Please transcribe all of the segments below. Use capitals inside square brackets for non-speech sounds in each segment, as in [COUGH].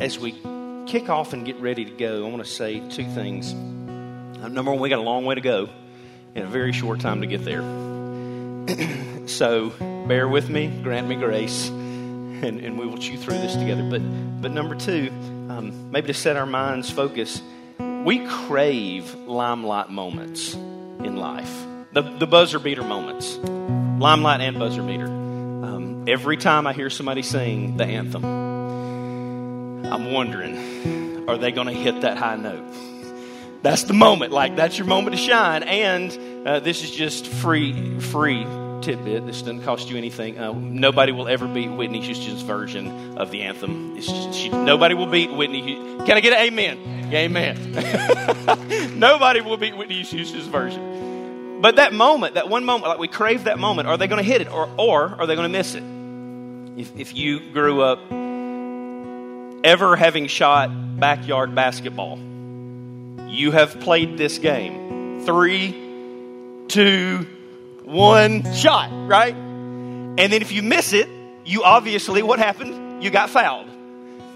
as we kick off and get ready to go, I want to say two things. Uh, number one, we got a long way to go and a very short time to get there. [CLEARS THROAT] so bear with me, grant me grace, and, and we will chew through this together. But, but number two, um, maybe to set our minds focus, we crave limelight moments in life, the, the buzzer beater moments, limelight and buzzer beater. Um, every time I hear somebody sing the anthem, I'm wondering, are they going to hit that high note? That's the moment. Like that's your moment to shine. And uh, this is just free, free tidbit. This doesn't cost you anything. Uh, nobody will ever beat Whitney Houston's version of the anthem. Just, she, nobody will beat Whitney. Can I get an amen? Amen. [LAUGHS] nobody will beat Whitney Houston's version. But that moment, that one moment, like we crave that moment, are they going to hit it or, or are they going to miss it? If, if you grew up ever having shot backyard basketball, you have played this game. Three, two, one shot, right? And then if you miss it, you obviously, what happened? You got fouled.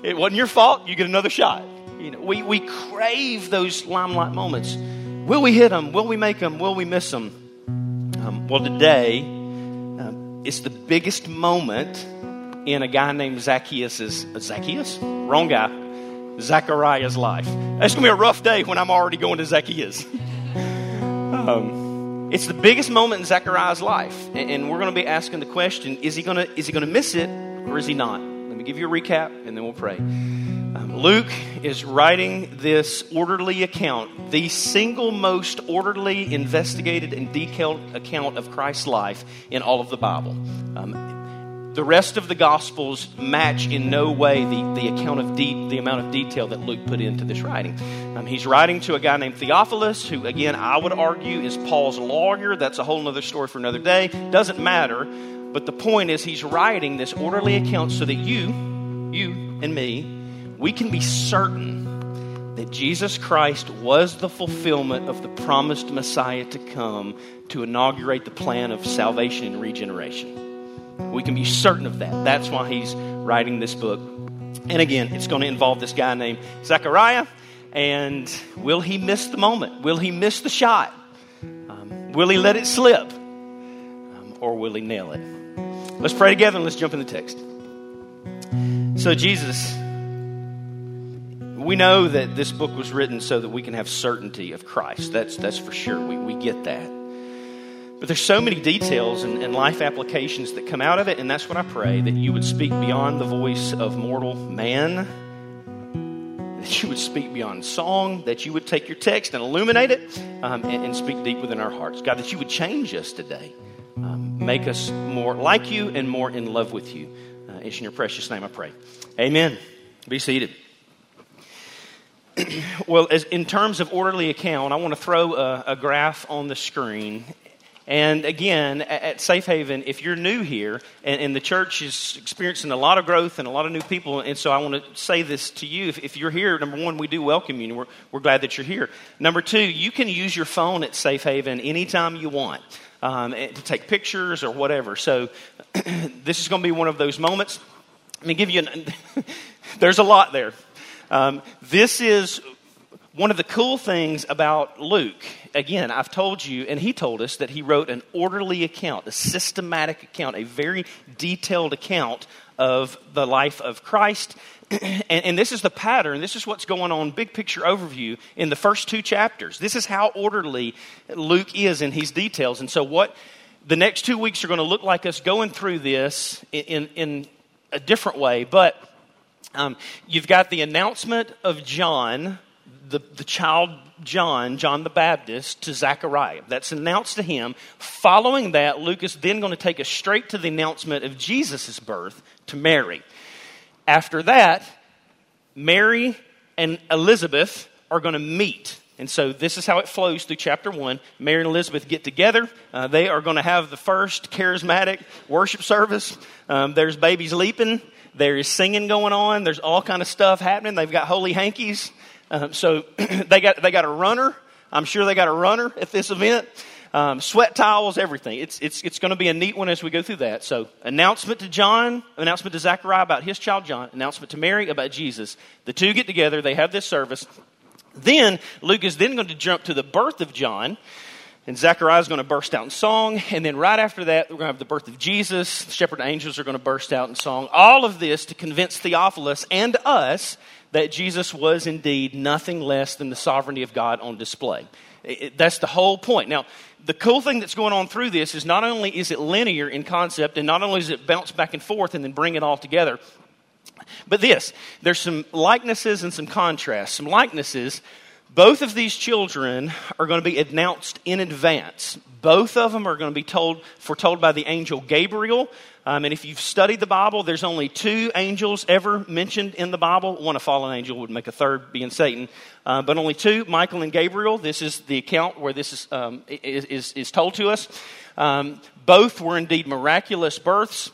It wasn't your fault. You get another shot. You know, we, we crave those limelight moments. Will we hit them? Will we make them? Will we miss them? Um, well, today, um, it's the biggest moment in a guy named Zacchaeus' Zacchaeus? Wrong guy. Zechariah's life. It's to be a rough day when I'm already going to Zacchaeus. um, it's the biggest moment in Zechariah's life, and, and we're to be asking the question: Is he to is he to miss it, or is he not? Let me give you a recap, and then we'll pray. Um, Luke is writing this orderly account, the single most orderly, investigated, and detailed account of Christ's life in all of the Bible. Um, the rest of the Gospels match in no way the, the account of de- the amount of detail that Luke put into this writing. Um, he's writing to a guy named Theophilus, who, again, I would argue is Paul's lawyer. That's a whole other story for another day. Doesn't matter. But the point is, he's writing this orderly account so that you, you and me, we can be certain that Jesus Christ was the fulfillment of the promised Messiah to come to inaugurate the plan of salvation and regeneration. We can be certain of that. That's why he's writing this book. And again, it's going to involve this guy named Zechariah. And will he miss the moment? Will he miss the shot? Um, will he let it slip? Um, or will he nail it? Let's pray together and let's jump in the text. So, Jesus, we know that this book was written so that we can have certainty of Christ. That's, that's for sure. We, we get that. But there's so many details and, and, life applications that come out of it, and that's what I pray that you would speak beyond the voice of mortal man, that you would speak beyond song, that you would take your text and illuminate it um, and, and, speak deep within our hearts. God, that you would change us today, um, make us more like you and more in love with you. Uh, it's in your precious name I pray. Amen. Be seated. [CLEARS THROAT] well, as, in terms of orderly account, I want to throw a, a graph on the screen and again, at Safe Haven, if you're new here and, and, the church is experiencing a lot of growth and a lot of new people, and so I want to say this to you. If, if you're here, number one, we do welcome you, and we're, we're glad that you're here. Number two, you can use your phone at Safe Haven anytime you want um, to take pictures or whatever. So [CLEARS THROAT] this is going to be one of those moments. Let me give you an, [LAUGHS] there's a lot there. Um, this is one of the cool things about Luke, again, I've told you, and he told us that he wrote an orderly account, a systematic account, a very detailed account of the life of Christ. [CLEARS THROAT] and, and, this is the pattern. This is what's going on, big picture overview, in the first two chapters. This is how orderly Luke is in his details. And so, what the next two weeks are going to look like us going through this in, in, in a different way. But um, you've got the announcement of John the, the child John, John the Baptist, to Zechariah. That's announced to him. Following that, Luke is then going to take us straight to the announcement of Jesus' birth to Mary. After that, Mary and Elizabeth are going to meet. And so this is how it flows through chapter one. Mary and Elizabeth get together. Uh, they are going to have the first charismatic worship service. Um, there's babies leaping. There is singing going on. There's all kind of stuff happening. They've got holy hankies. Um, so [CLEARS THROAT] they got they got a runner. I'm sure they got a runner at this event. um, sweat towels, everything. It's, it's, it's going to be a neat one as we go through that. So, announcement to John, announcement to Zechariah about his child John, announcement to Mary about Jesus. The two get together, they have this service. Then, Luke is then going to jump to the birth of John. And Zechariah is going to burst out in song. And then right after that, we're going to have the birth of Jesus. The shepherd angels are going to burst out in song. All of this to convince Theophilus and us that Jesus was indeed nothing less than the sovereignty of God on display. It, that's the whole point. Now, the cool thing that's going on through this is not only is it linear in concept, and not only does it bounce back and forth and then bring it all together, but this there's some likenesses and some contrasts. Some likenesses both of these children are going to be announced in advance. Both of them are going to be told, foretold by the angel Gabriel. Um, and if you've studied the Bible, there's only two angels ever mentioned in the Bible. One, a fallen angel, would make a third, being Satan. Uh, but only two, Michael and Gabriel. This is the account where this is, um, is, is, is, told to us. Um, both were indeed miraculous births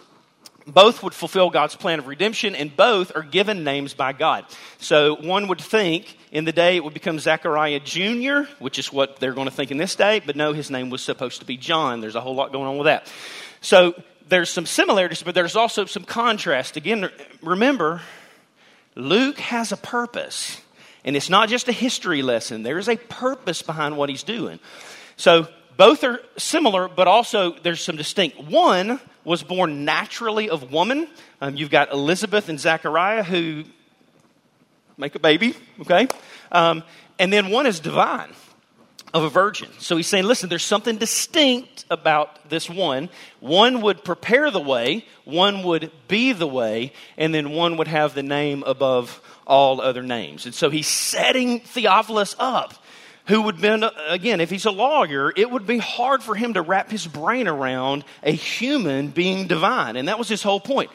both would fulfill God's plan of redemption, and both are given names by God. So one would think in the day it would become Zechariah Jr., which is what they're going to think in this day, but no, his name was supposed to be John. There's a whole lot going on with that. So there's some similarities, but there's also some contrast. Again, remember, Luke has a purpose, and it's not just a history lesson, there is a purpose behind what he's doing. So both are similar, but also there's some distinct. One was born naturally of woman. Um, you've got Elizabeth and Zechariah who make a baby, okay? Um, and then one is divine of a virgin. So he's saying, listen, there's something distinct about this one. One would prepare the way, one would be the way, and then one would have the name above all other names. And so he's setting Theophilus up who would been, again, if he's a lawyer, it would be hard for him to wrap his brain around a human being divine. And that was his whole point.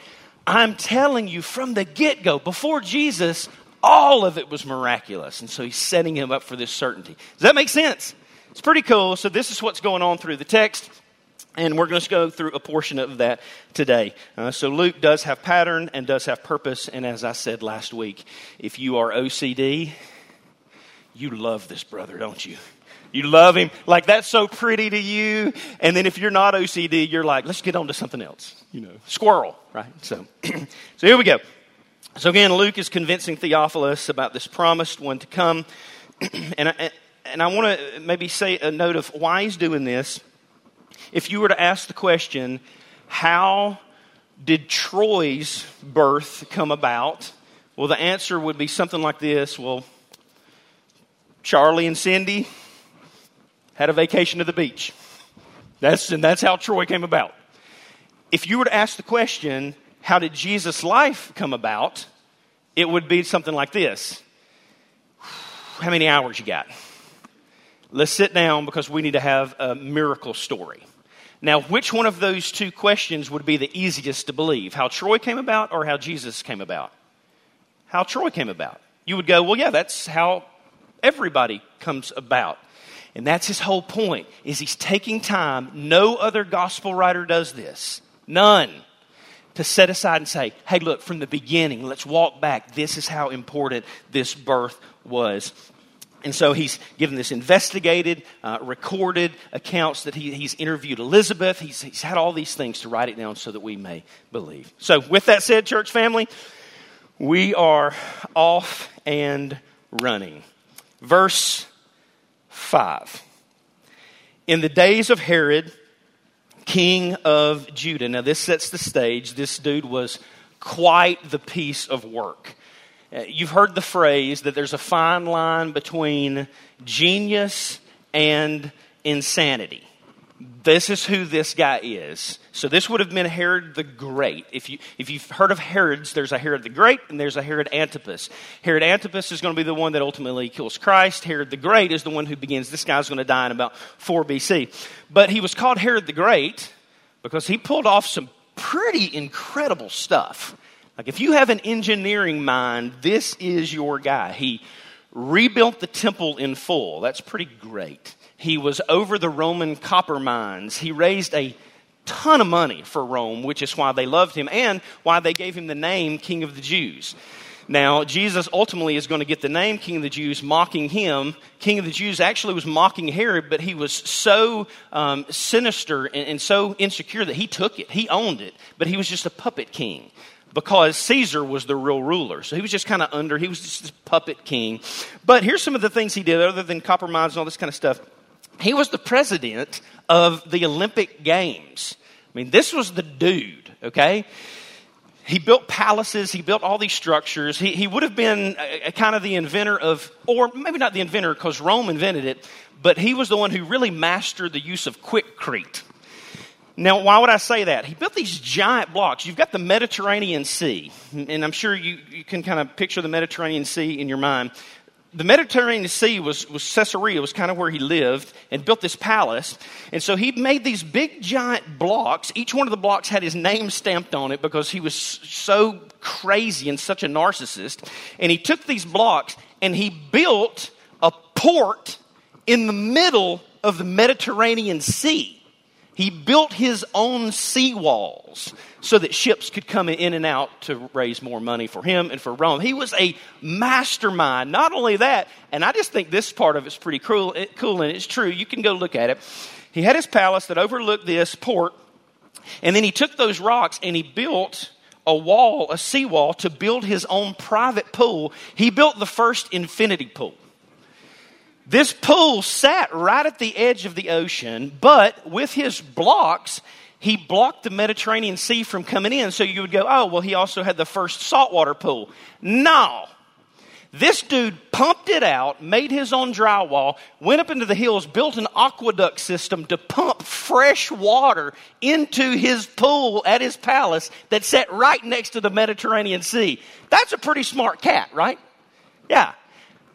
I'm telling you from the get go, before Jesus, all of it was miraculous. And so he's setting him up for this certainty. Does that make sense? It's pretty cool. So this is what's going on through the text. And we're going to go through a portion of that today. Uh, so Luke does have pattern and does have purpose. And as I said last week, if you are OCD, you love this brother, don't you? You love him. Like that's so pretty to you. And then if you're not OCD, you're like, let's get on to something else. You know, squirrel, right? So, [CLEARS THROAT] so here we go. So again, Luke is convincing Theophilus about this promised one to come. [CLEARS THROAT] and I, and I want to maybe say a note of why he's doing this. If you were to ask the question, how did Troy's birth come about? Well, the answer would be something like this. Well, Charlie and Cindy had a vacation to the beach. That's, and that's how Troy came about. If you were to ask the question, how did Jesus' life come about? It would be something like this How many hours you got? Let's sit down because we need to have a miracle story. Now, which one of those two questions would be the easiest to believe? How Troy came about or how Jesus came about? How Troy came about. You would go, well, yeah, that's how everybody comes about. And that's his whole point is he's taking time. No other gospel writer does this. None. To set aside and say, hey, look, from the beginning, let's walk back. This is how important this birth was. And so he's given this investigated, uh, recorded accounts that he, he's interviewed Elizabeth. He's, he's had all these things to write it down so that we may believe. So, with that said, church family, we are off and running. Verse 5. In the days of Herod, king of Judah. Now, this sets the stage. This dude was quite the piece of work. Uh, you've heard the phrase that there's a fine line between genius and insanity this is who this guy is. So this would have been Herod the Great. If you if you've heard of Herods, there's a Herod the Great and there's a Herod Antipas. Herod Antipas is going to be the one that ultimately kills Christ. Herod the Great is the one who begins. This guy's going to die in about 4 BC. But he was called Herod the Great because he pulled off some pretty incredible stuff. Like if you have an engineering mind, this is your guy. He rebuilt the temple in full. That's pretty great. He was over the Roman copper mines. He raised a ton of money for Rome, which is why they loved him and why they gave him the name King of the Jews. Now, Jesus ultimately is going to get the name King of the Jews, mocking him. King of the Jews actually was mocking Herod, but he was so um, sinister and, and so insecure that he took it. He owned it, but he was just a puppet king because Caesar was the real ruler. So he was just kind of under, he was just this puppet king. But here's some of the things he did, other than copper mines and all this kind of stuff. He was the president of the Olympic Games. I mean, this was the dude, okay? He built palaces, he built all these structures. He, he would have been a, a kind of the inventor of, or maybe not the inventor because Rome invented it, but he was the one who really mastered the use of Quikrete. Now, why would I say that? He built these giant blocks. You've got the Mediterranean Sea, and I'm sure you, you can kind of picture the Mediterranean Sea in your mind. The Mediterranean Sea was, was Caesarea, was kind of where he lived, and built this palace. And so he made these big, giant blocks. Each one of the blocks had his name stamped on it because he was so crazy and such a narcissist. And he took these blocks and he built a port in the middle of the Mediterranean Sea. He built his own seawalls so that ships could come in and out to raise more money for him and for Rome. He was a mastermind. Not only that, and I just think this part of it's pretty cool, eh, cool and it's true. You can go look at it. He had his palace that overlooked this port, and then he took those rocks and he built a wall, a seawall, to build his own private pool. He built the first infinity pool. This pool sat right at the edge of the ocean, but with his blocks, he blocked the Mediterranean Sea from coming in. So you would go, oh, well, he also had the first saltwater pool. No. This dude pumped it out, made his own drywall, went up into the hills, built an aqueduct system to pump fresh water into his pool at his palace that sat right next to the Mediterranean Sea. That's a pretty smart cat, right? Yeah.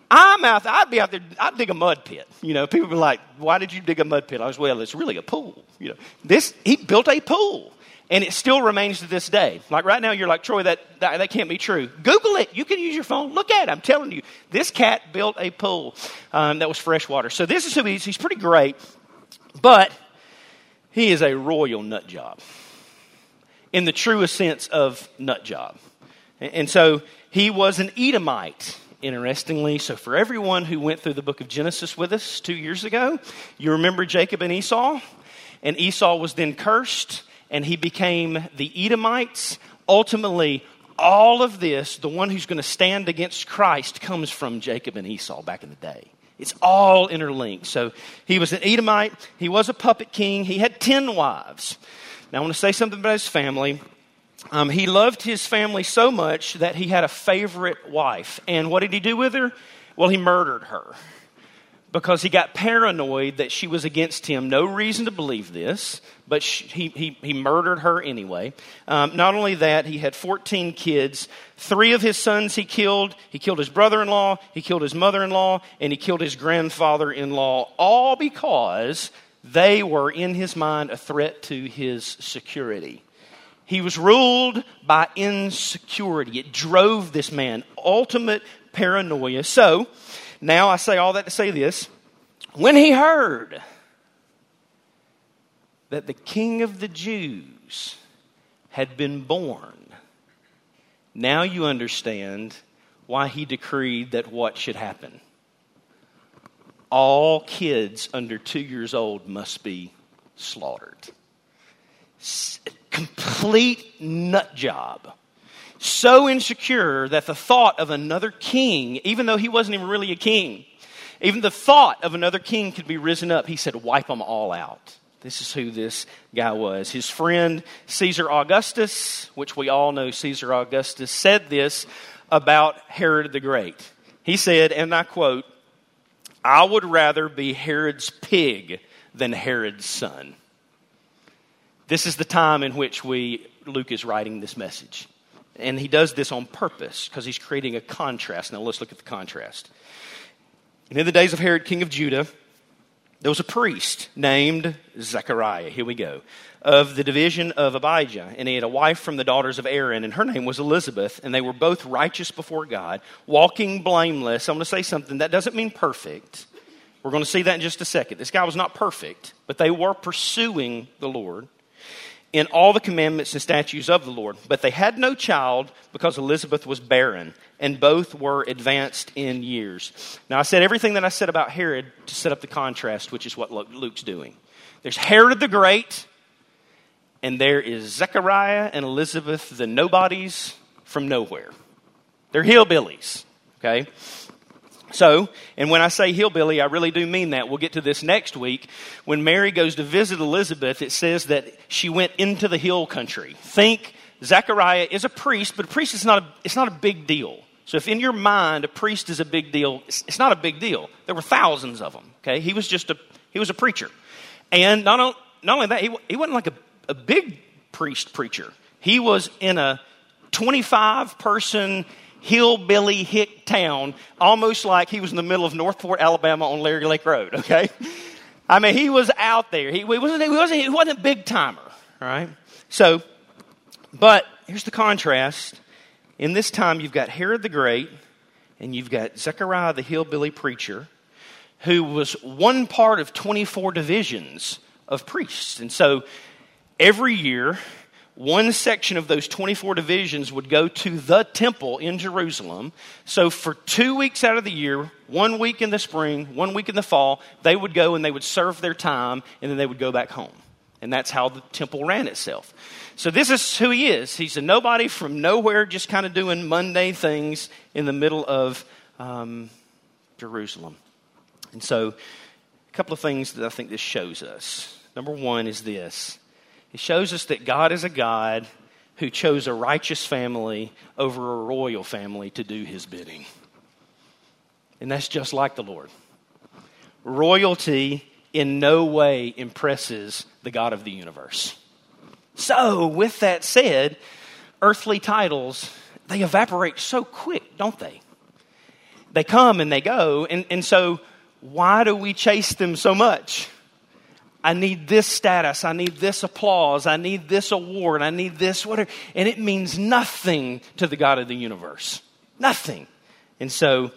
I'm out there, I'd be out there, I'd dig a mud pit. You know, people were like, why did you dig a mud pit? I was, well, it's really a pool. You know, this, he built a pool. And it still remains to this day. Like right now, you're like, Troy, that, that, that can't be true. Google it. You can use your phone. Look at it. I'm telling you. This cat built a pool um, that was freshwater. So this is who he is. He's pretty great. But he is a royal nut job in the truest sense of nut job. And, and so he was an Edomite interestingly. So, for everyone who went through the book of Genesis with us two years ago, you remember Jacob and Esau? And Esau was then cursed, and he became the Edomites. Ultimately, all of this, the one who's going to stand against Christ, comes from Jacob and Esau back in the day. It's all interlinked. So he was an Edomite. He was a puppet king. He had 10 wives. Now, I want to say something about his family. Um, he loved his family so much that he had a favorite wife. And what did he do with her? Well, he murdered her because he got paranoid that she was against him. No reason to believe this, but she, he, he, he, murdered her anyway. Um, not only that, he had 14 kids. Three of his sons he killed. He killed his brother in law, he killed his mother in law, and he killed his grandfather in law, all because they were, in his mind, a threat to his security. He was ruled by insecurity. It drove this man, ultimate paranoia. So, now I say all that to say this. When he heard that the king of the Jews had been born, now you understand why he decreed that what should happen. All kids under two years old must be slaughtered complete nut job. So insecure that the thought of another king, even though he wasn't even really a king, even the thought of another king could be risen up, he said, wipe them all out. This is who this guy was. His friend Caesar Augustus, which we all know Caesar Augustus, said this about Herod the Great. He said, and I quote, I would rather be Herod's pig than Herod's son. This is the time in which we, Luke is writing this message. And he does this on purpose because he's creating a contrast. Now let's look at the contrast. And in the days of Herod, king of Judah, there was a priest named Zechariah. Here we go. Of the division of Abijah. And he had a wife from the daughters of Aaron, and her name was Elizabeth. And they were both righteous before God, walking blameless. I'm going to say something that doesn't mean perfect. We're going to see that in just a second. This guy was not perfect, but they were pursuing the Lord in all the commandments and statutes of the Lord. But they had no child because Elizabeth was barren, and both were advanced in years. Now, I said everything that I said about Herod to set up the contrast, which is what Luke's doing. There's Herod the Great, and there is Zechariah and Elizabeth, the nobodies from nowhere. They're hillbillies, okay? So, and when I say hillbilly, I really do mean that. We'll get to this next week. When Mary goes to visit Elizabeth, it says that she went into the hill country. Think Zechariah is a priest, but a priest is not a, it's not a big deal. So if in your mind a priest is a big deal, it's, it's not a big deal. There were thousands of them. Okay, he was just a he was a preacher, and not, not only that, he, he wasn't like a, a big priest preacher. He was in a 25 person hillbilly hick town, almost like he was in the middle of Northport, Alabama on Larry Lake Road, [LAUGHS] okay? I mean, he was out there. He, he, wasn't, he, wasn't, he wasn't a big timer, right? So, but here's the contrast. In this time, you've got Herod the Great, and you've got Zechariah the hillbilly preacher, who was one part of 24 divisions of priests. And so every year, one section of those 24 divisions would go to the temple in Jerusalem. So for two weeks out of the year, one week in the spring, one week in the fall, they would go and they would serve their time and then they would go back home. And that's how the temple ran itself. So this is who he is. He's a nobody from nowhere, just kind of doing mundane things in the middle of um, Jerusalem. And so, a couple of things that I think this shows us. Number one is this it shows us that God is a God who chose a righteous family over a royal family to do his bidding. And that's just like the Lord. Royalty in no way impresses the God of the universe. So, with that said, earthly titles, they evaporate so quick, don't they? They come and they go. And, and so, why do we chase them so much? I need this status. I need this applause. I need this award. I need this whatever. And it means nothing to the God of the universe. Nothing. And so,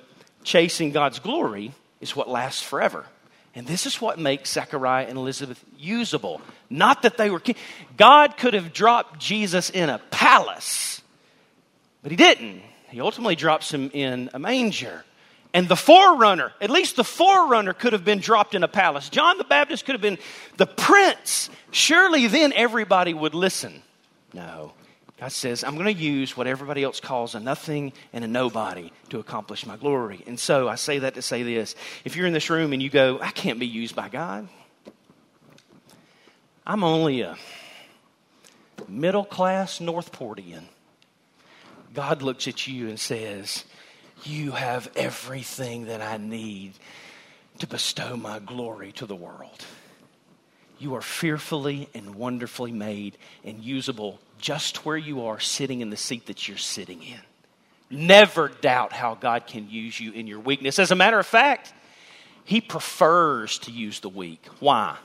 chasing God's glory is what lasts forever. And this is what makes Zechariah and Elizabeth usable. Not that they were king. God could have dropped Jesus in a palace, but he didn't. He ultimately drops him in a manger. And the forerunner, at least the forerunner could have been dropped in a palace. John the Baptist could have been the prince. Surely then everybody would listen. No. God says, I'm going to use what everybody else calls a nothing and a nobody to accomplish my glory. And so I say that to say this. If you're in this room and you go, I can't be used by God, I'm only a middle class Northportian. God looks at you and says, you have everything that I need to bestow my glory to the world. You are fearfully and wonderfully made and usable just where you are sitting in the seat that you're sitting in. Never doubt how God can use you in your weakness. As a matter of fact, He prefers to use the weak. Why?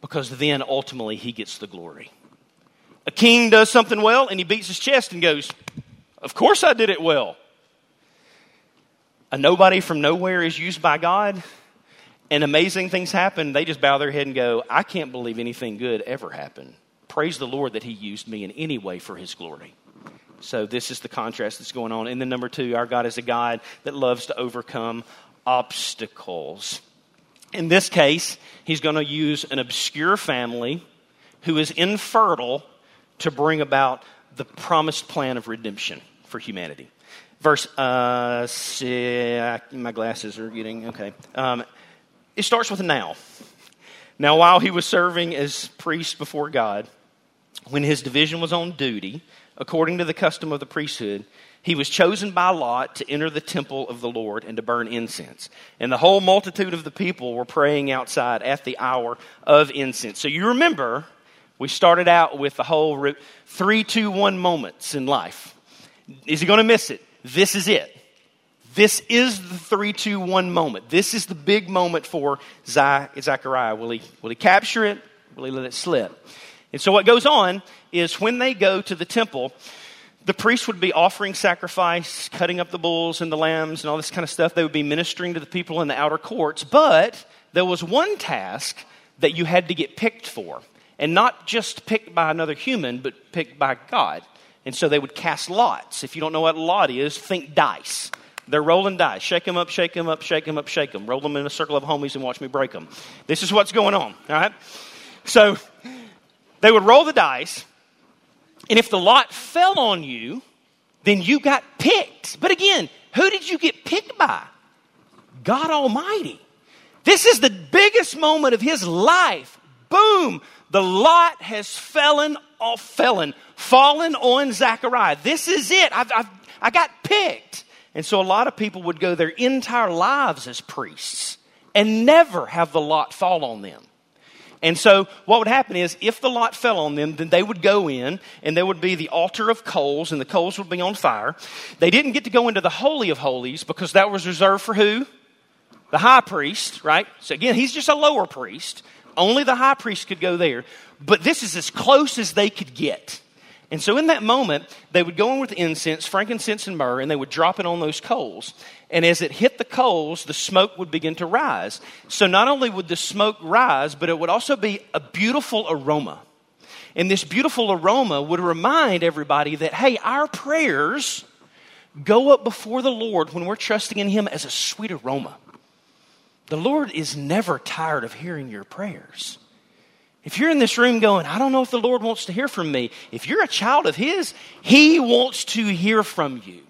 Because then ultimately He gets the glory. A king does something well and he beats his chest and goes, Of course I did it well a nobody from nowhere is used by God and amazing things happen, they just bow their head and go, I can't believe anything good ever happened. Praise the Lord that He used me in any way for His glory. So, this is the contrast that's going on. And then, number two, our God is a God that loves to overcome obstacles. In this case, He's going to use an obscure family who is infertile to bring about the promised plan of redemption for humanity verse, uh, my glasses are getting, okay. Um, it starts with a now. Now, while he was serving as priest before God, when his division was on duty, according to the custom of the priesthood, he was chosen by Lot to enter the temple of the Lord and to burn incense. And the whole multitude of the people were praying outside at the hour of incense. So you remember, we started out with the whole three, two, one moments in life. Is he going to miss it? This is it. This is the three, two, one moment. This is the big moment for Zechariah. Will he, will he capture it? Will he let it slip? And so what goes on is when they go to the temple, the priest would be offering sacrifice, cutting up the bulls and the lambs and all this kind of stuff. They would be ministering to the people in the outer courts. But there was one task that you had to get picked for. and not just picked by another human, but picked by God. And so they would cast lots. If you don't know what a lot is, think dice. They're rolling dice. Shake them up, shake them up, shake them up, shake them. Roll them in a circle of homies and watch me break them. This is what's going on, all right? So they would roll the dice, and if the lot fell on you, then you got picked. But again, who did you get picked by? God Almighty. This is the biggest moment of his life. Boom! The lot has fallen off, uh, fallen, fallen on Zechariah. This is it. I've, I've, I got picked. And so a lot of people would go their entire lives as priests and never have the lot fall on them. And so what would happen is if the lot fell on them, then they would go in and there would be the altar of coals and the coals would be on fire. They didn't get to go into the Holy of Holies because that was reserved for who? The high priest, right? So again, he's just a lower priest. Only the high priest could go there. But this is as close as they could get. And so in that moment, they would go in with incense, frankincense, and myrrh, and they would drop it on those coals. And as it hit the coals, the smoke would begin to rise. So not only would the smoke rise, but it would also be a beautiful aroma. And this beautiful aroma would remind everybody that, hey, our prayers go up before the Lord when we're trusting in Him as a sweet aroma. The Lord is never tired of hearing your prayers. If you're in this room going, I don't know if the Lord wants to hear from me, if you're a child of His, He wants to hear from you.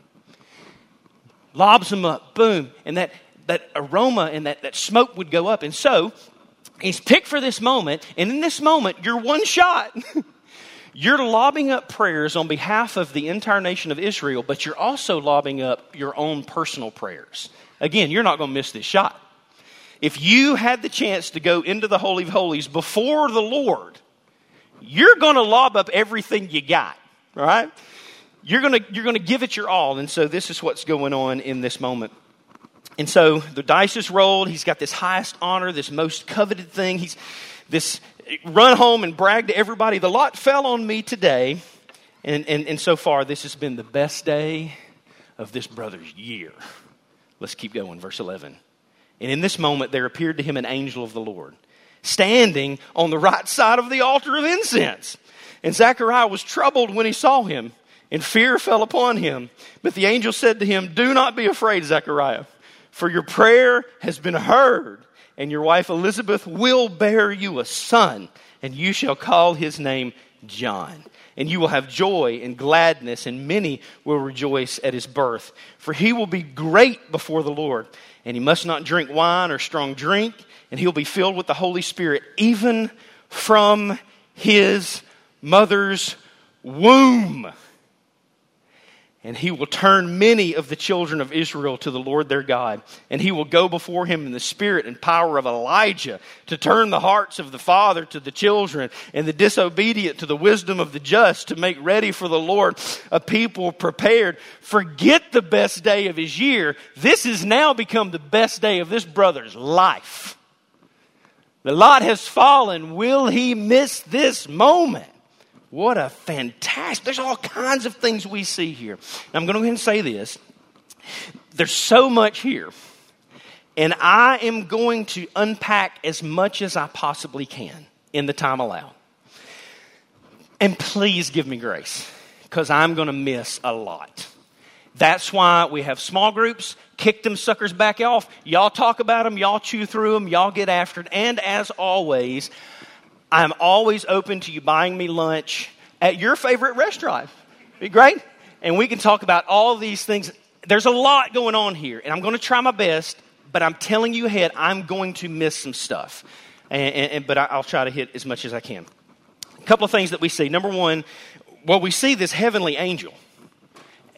Lobs them up, boom, and that, that aroma and that, that smoke would go up. And so, He's picked for this moment, and in this moment, you're one shot. [LAUGHS] you're lobbing up prayers on behalf of the entire nation of Israel, but you're also lobbing up your own personal prayers. Again, you're not going to miss this shot if you had the chance to go into the Holy of Holies before the Lord, you're going to lob up everything you got, right? You're going to, you're going to give it your all. And so this is what's going on in this moment. And so the dice is rolled. He's got this highest honor, this most coveted thing. He's this run home and brag to everybody. The lot fell on me today. And, and, and so far, this has been the best day of this brother's year. Let's keep going. Verse 11. And in this moment, there appeared to him an angel of the Lord, standing on the right side of the altar of incense. And Zechariah was troubled when he saw him, and fear fell upon him. But the angel said to him, Do not be afraid, Zechariah, for your prayer has been heard, and your wife Elizabeth will bear you a son, and you shall call his name John. And you will have joy and gladness, and many will rejoice at his birth. For he will be great before the Lord and he must not drink wine or strong drink, and he'll be filled with the Holy Spirit even from his mother's womb. And he will turn many of the children of Israel to the Lord their God. And he will go before him in the spirit and power of Elijah to turn the hearts of the father to the children and the disobedient to the wisdom of the just to make ready for the Lord a people prepared. Forget the best day of his year. This has now become the best day of this brother's life. The lot has fallen. Will he miss this moment? What a fantastic, there's all kinds of things we see here. Now, I'm going to go ahead and say this. There's so much here. And I am going to unpack as much as I possibly can in the time allowed. And please give me grace because I'm going to miss a lot. That's why we have small groups. Kick them suckers back off. Y'all talk about them, y'all chew through them, y'all get after it. And as always, I'm always open to you buying me lunch at your favorite restaurant. Be great. And we can talk about all these things. There's a lot going on here, and I'm going to try my best, but I'm telling you ahead, I'm going to miss some stuff. And, and, but I'll try to hit as much as I can. A couple of things that we see. Number one, well, we see this heavenly angel.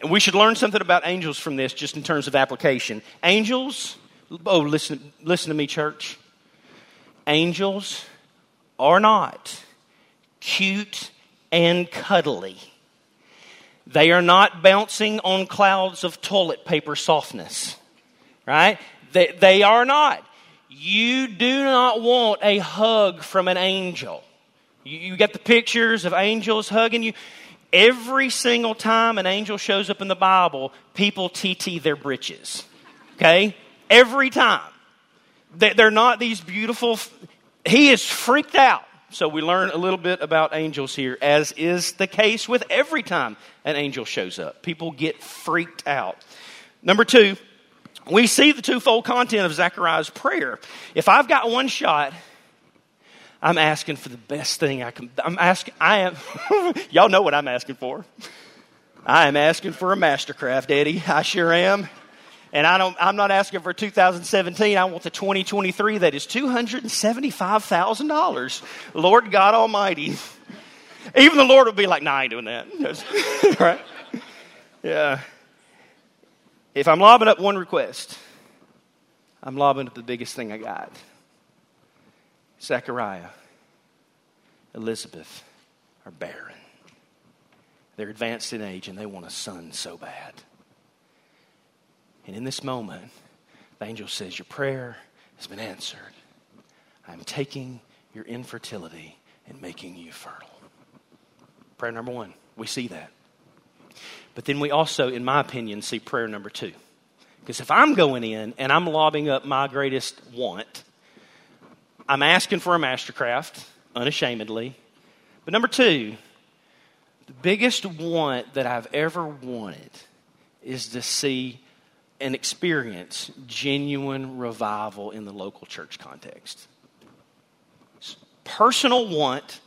And we should learn something about angels from this just in terms of application. Angels, oh, listen, listen to me, church. Angels are not cute and cuddly. They are not bouncing on clouds of toilet paper softness, right? They, they are not. You do not want a hug from an angel. You, you get the pictures of angels hugging you. Every single time an angel shows up in the Bible, people TT their britches. Okay? Every time. They're not these beautiful he is freaked out. So we learn a little bit about angels here, as is the case with every time an angel shows up. People get freaked out. Number two, we see the twofold content of Zechariah's prayer. If I've got one shot, I'm asking for the best thing I can. I'm asking, I am, [LAUGHS] y'all know what I'm asking for. I am asking for a Mastercraft, Eddie. I sure am. And I don't, I'm not asking for 2017. I want the 2023 that is $275,000. Lord God Almighty. Even the Lord will be like, nah, I ain't doing that. [LAUGHS] right? Yeah. If I'm lobbing up one request, I'm lobbing up the biggest thing I got. Zechariah, Elizabeth are barren. They're advanced in age and they want a son so bad. And in this moment, the angel says, Your prayer has been answered. I'm taking your infertility and making you fertile. Prayer number one, we see that. But then we also, in my opinion, see prayer number two. Because if I'm going in and I'm lobbing up my greatest want, I'm asking for a mastercraft, unashamedly. But number two, the biggest want that I've ever wanted is to see and experience genuine revival in the local church context. Personal want,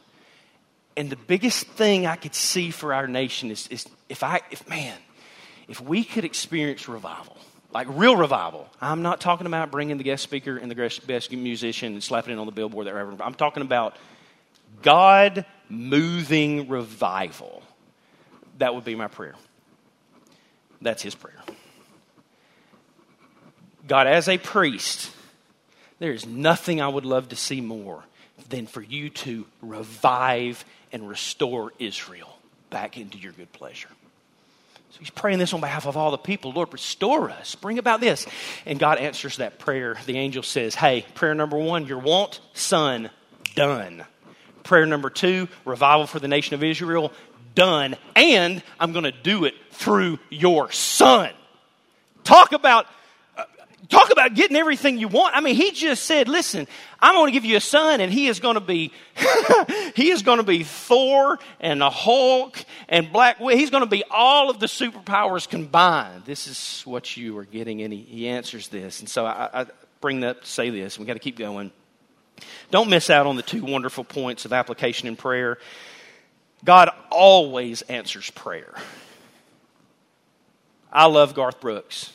and the biggest thing I could see for our nation is, is if I, if man, if we could experience revival, like real revival. I'm not talking about bringing the guest speaker and the best musician and slapping it on the billboard. That I'm talking about God moving revival. That would be my prayer. That's His prayer. God, as a priest, there is nothing I would love to see more than for you to revive and restore Israel back into your good pleasure. So he's praying this on behalf of all the people. Lord, restore us. Bring about this. And God answers that prayer. The angel says, Hey, prayer number one, your want, son, done. Prayer number two, revival for the nation of Israel, done. And I'm going to do it through your son. Talk about talk about getting everything you want. I mean, he just said, listen, I'm going to give you a son and he is going to be, [LAUGHS] he is going to be Thor and the Hulk and Black. He's going to be all of the superpowers combined. This is what you are getting. And he, he answers this. And so I, I bring that to say this. We got to keep going. Don't miss out on the two wonderful points of application in prayer. God always answers prayer. I love Garth Brooks.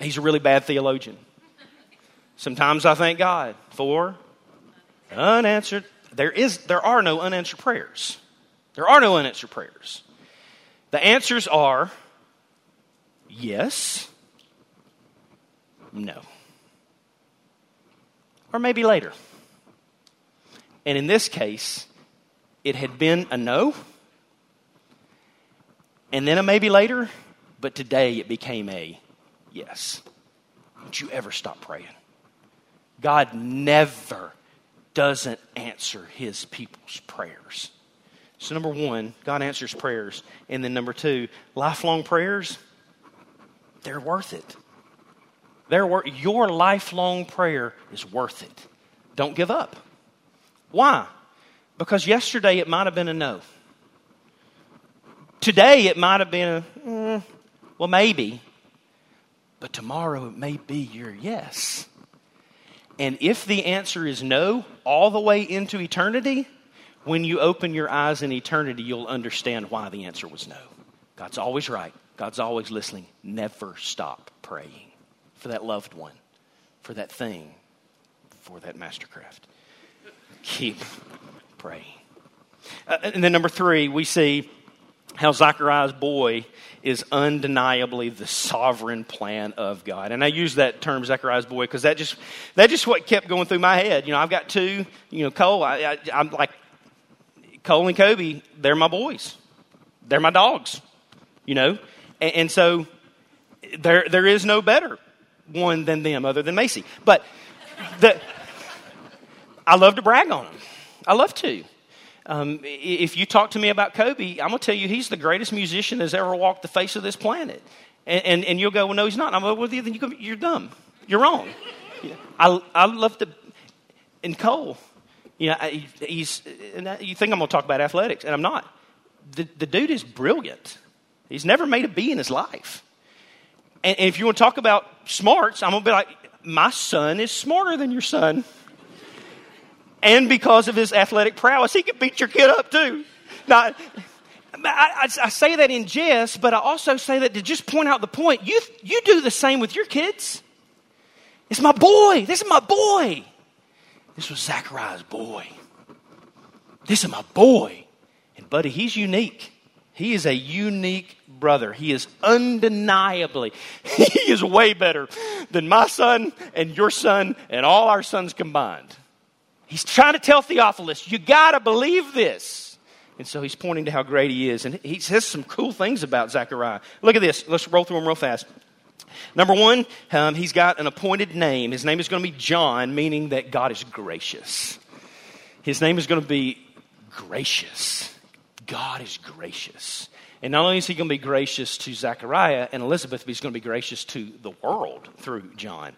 He's a really bad theologian. Sometimes I thank God for unanswered. There, is, there are no unanswered prayers. There are no unanswered prayers. The answers are yes, no, or maybe later. And in this case, it had been a no, and then a maybe later, but today it became a yes. Don't you ever stop praying. God never doesn't answer his people's prayers. So, number one, God answers prayers. And then, number two, lifelong prayers, they're worth it. They're wor- your lifelong prayer is worth it. Don't give up. Why? Because yesterday it might have been a no. Today it might have been a, mm, well, maybe. But tomorrow it may be your yes. And if the answer is no, all the way into eternity, when you open your eyes in eternity, you'll understand why the answer was no. God's always right, God's always listening. Never stop praying for that loved one, for that thing, for that mastercraft. Keep praying. Uh, and then, number three, we see how Zechariah's boy is undeniably the sovereign plan of God. And I use that term, Zechariah's boy, because that just that just what kept going through my head. You know, I've got two. You know, Cole. I, am like Cole and Kobe. They're my boys. They're my dogs. You know, and, and so there there is no better one than them, other than Macy. But the I love to brag on them. I love to. Um, if you talk to me about Kobe, I'm going to tell you he's the greatest musician that's ever walked the face of this planet. And, and, and you'll go, well, no, he's not. I'm like, well, then you you're dumb. You're wrong. I, I love to, and Cole, You know, he's, you think I'm going to talk about athletics, and I'm not. The, the dude is brilliant. He's never made a B in his life. And, and if you want to talk about smarts, I'm going to be like, my son is smarter than your son. And because of his athletic prowess, he can beat your kid up too. Now, I, I, say that in jest, but I also say that to just point out the point. You, you do the same with your kids. It's my boy. This is my boy. This was Zechariah's boy. This is my boy. And, buddy, he's unique. He is a unique brother. He is undeniably, [LAUGHS] he is way better than my son and your son and all our sons combined. He's trying to tell Theophilus, you got to believe this. And so he's pointing to how great he is. And he says some cool things about Zechariah. Look at this. Let's roll through them real fast. Number one, um, he's got an appointed name. His name is going to be John, meaning that God is gracious. His name is going to be gracious. God is gracious. And not only is he going to be gracious to Zechariah and Elizabeth, but he's going to be gracious to the world through John.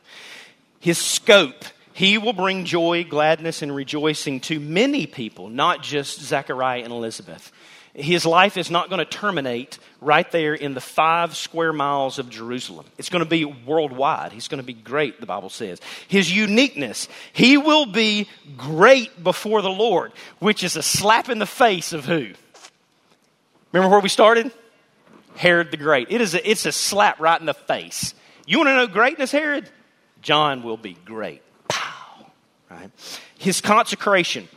His scope he will bring joy, gladness, and rejoicing to many people, not just Zechariah and Elizabeth. His life is not going to terminate right there in the five square miles of Jerusalem. It's going to be worldwide. He's going to be great, the Bible says. His uniqueness, he will be great before the Lord, which is a slap in the face of who? Remember where we started? Herod the Great. It is a, it's a slap right in the face. You want to know greatness, Herod? John will be great. Right? His consecration.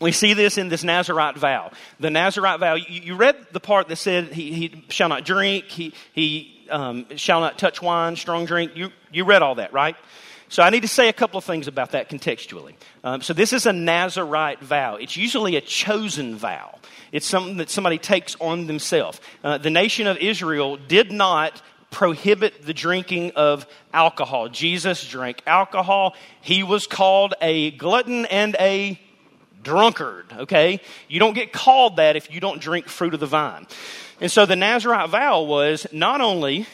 We see this in this Nazarite vow. The Nazarite vow, you, you read the part that said he, he shall not drink, he, he um, shall not touch wine, strong drink. You, you read all that, right? So I need to say a couple of things about that contextually. Um, so this is a Nazarite vow. It's usually a chosen vow. It's something that somebody takes on themselves. Uh, the nation of Israel did not prohibit the drinking of alcohol. Jesus drank alcohol. He was called a glutton and a drunkard, okay? You don't get called that if you don't drink fruit of the vine. And so the Nazarite vow was not only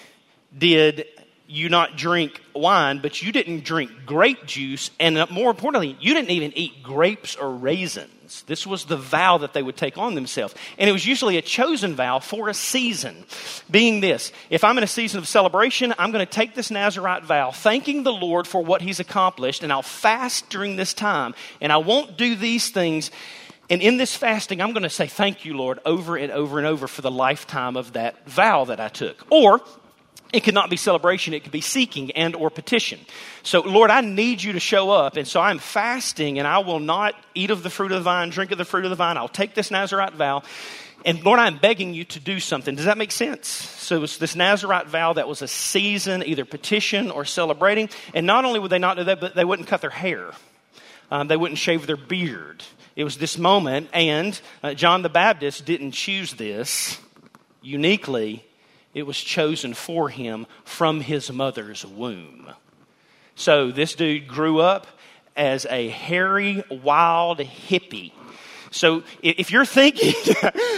did you not drink wine, but you didn't drink grape juice, and more importantly, you didn't even eat grapes or raisins. This was the vow that they would take on themselves. And it was usually a chosen vow for a season, being this if I'm in a season of celebration, I'm going to take this Nazarite vow, thanking the Lord for what He's accomplished, and I'll fast during this time, and I won't do these things. And in this fasting, I'm going to say, Thank you, Lord, over and over and over for the lifetime of that vow that I took. Or it could not be celebration it could be seeking and or petition. So lord i need you to show up and so i'm fasting and i will not eat of the fruit of the vine drink of the fruit of the vine. I'll take this nazarite vow. And lord i'm begging you to do something. Does that make sense? So it was this nazarite vow that was a season either petition or celebrating. And not only would they not do that but they wouldn't cut their hair. Um, they wouldn't shave their beard. It was this moment and uh, john the baptist didn't choose this uniquely it was chosen for him from his mother's womb. So this dude grew up as a hairy, wild hippie. So if you're thinking, [LAUGHS]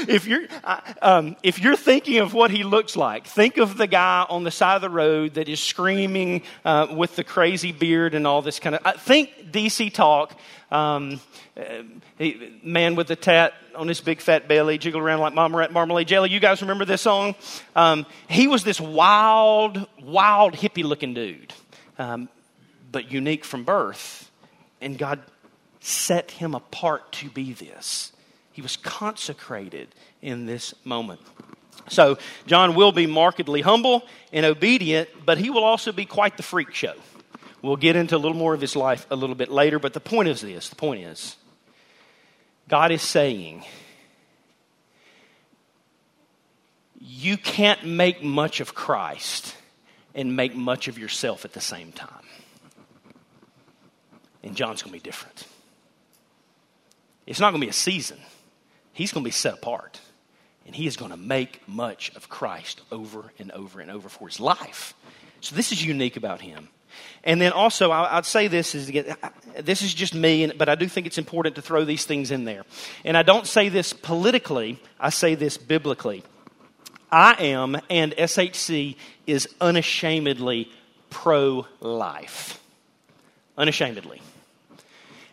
if you're, uh, um, if you're thinking of what he looks like, think of the guy on the side of the road that is screaming uh, with the crazy beard and all this kind of. Uh, think DC talk. Um, uh, man with the tat on his big fat belly, jiggle around like Mama Marmalade Jelly. You guys remember this song? Um, he was this wild, wild hippie looking dude, um, but unique from birth. And God set him apart to be this. He was consecrated in this moment. So, John will be markedly humble and obedient, but he will also be quite the freak show. We'll get into a little more of his life a little bit later, but the point is this the point is, God is saying, you can't make much of Christ and make much of yourself at the same time. And John's going to be different. It's not going to be a season, he's going to be set apart. And he is going to make much of Christ over and over and over for his life. So, this is unique about him. And then also, I'd say this is this is just me, but I do think it's important to throw these things in there. And I don't say this politically; I say this biblically. I am, and SHC is unashamedly pro-life, unashamedly.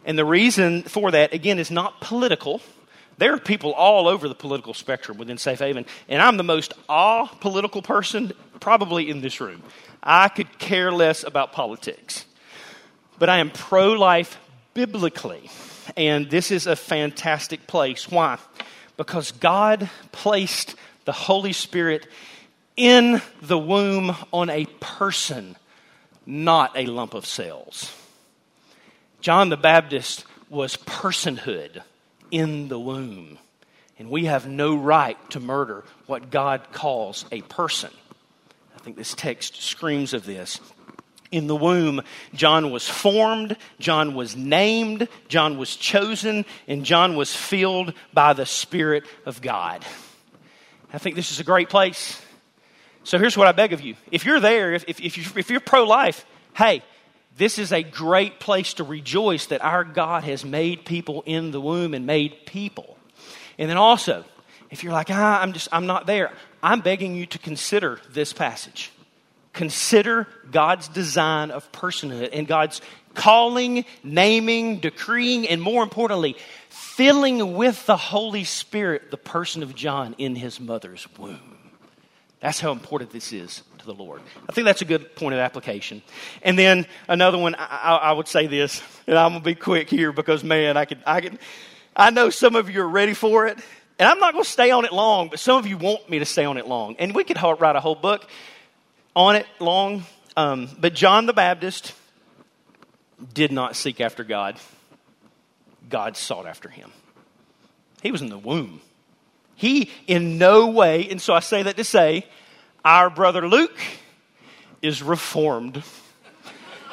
And the reason for that, again, is not political. There are people all over the political spectrum within Safe Haven, and I'm the most apolitical person probably in this room. I could care less about politics. But I am pro life biblically, and this is a fantastic place. Why? Because God placed the Holy Spirit in the womb on a person, not a lump of cells. John the Baptist was personhood in the womb. And we have no right to murder what God calls a person. I think this text screams of this. In the womb, John was formed, John was named, John was chosen, and John was filled by the Spirit of God. I think this is a great place. So here's what I beg of you. If you're there, if, if, you're, if you're pro life, hey, this is a great place to rejoice that our God has made people in the womb and made people. And then also, if you're like, ah, I'm just, I'm not there, I'm begging you to consider this passage. Consider God's design of personhood and God's calling, naming, decreeing, and more importantly, filling with the Holy Spirit the person of John in his mother's womb. That's how important this is to the Lord. I think that's a good point of application. And then another one, I, I would say this, and I'm gonna be quick here because man, I could, I could, I know some of you are ready for it, and I'm not gonna stay on it long, but some of you want me to stay on it long, and we could write a whole book on it long. Um, but John the Baptist did not seek after God. God sought after him. He was in the womb. He, in no way, and so I say that to say, our brother Luke is reformed.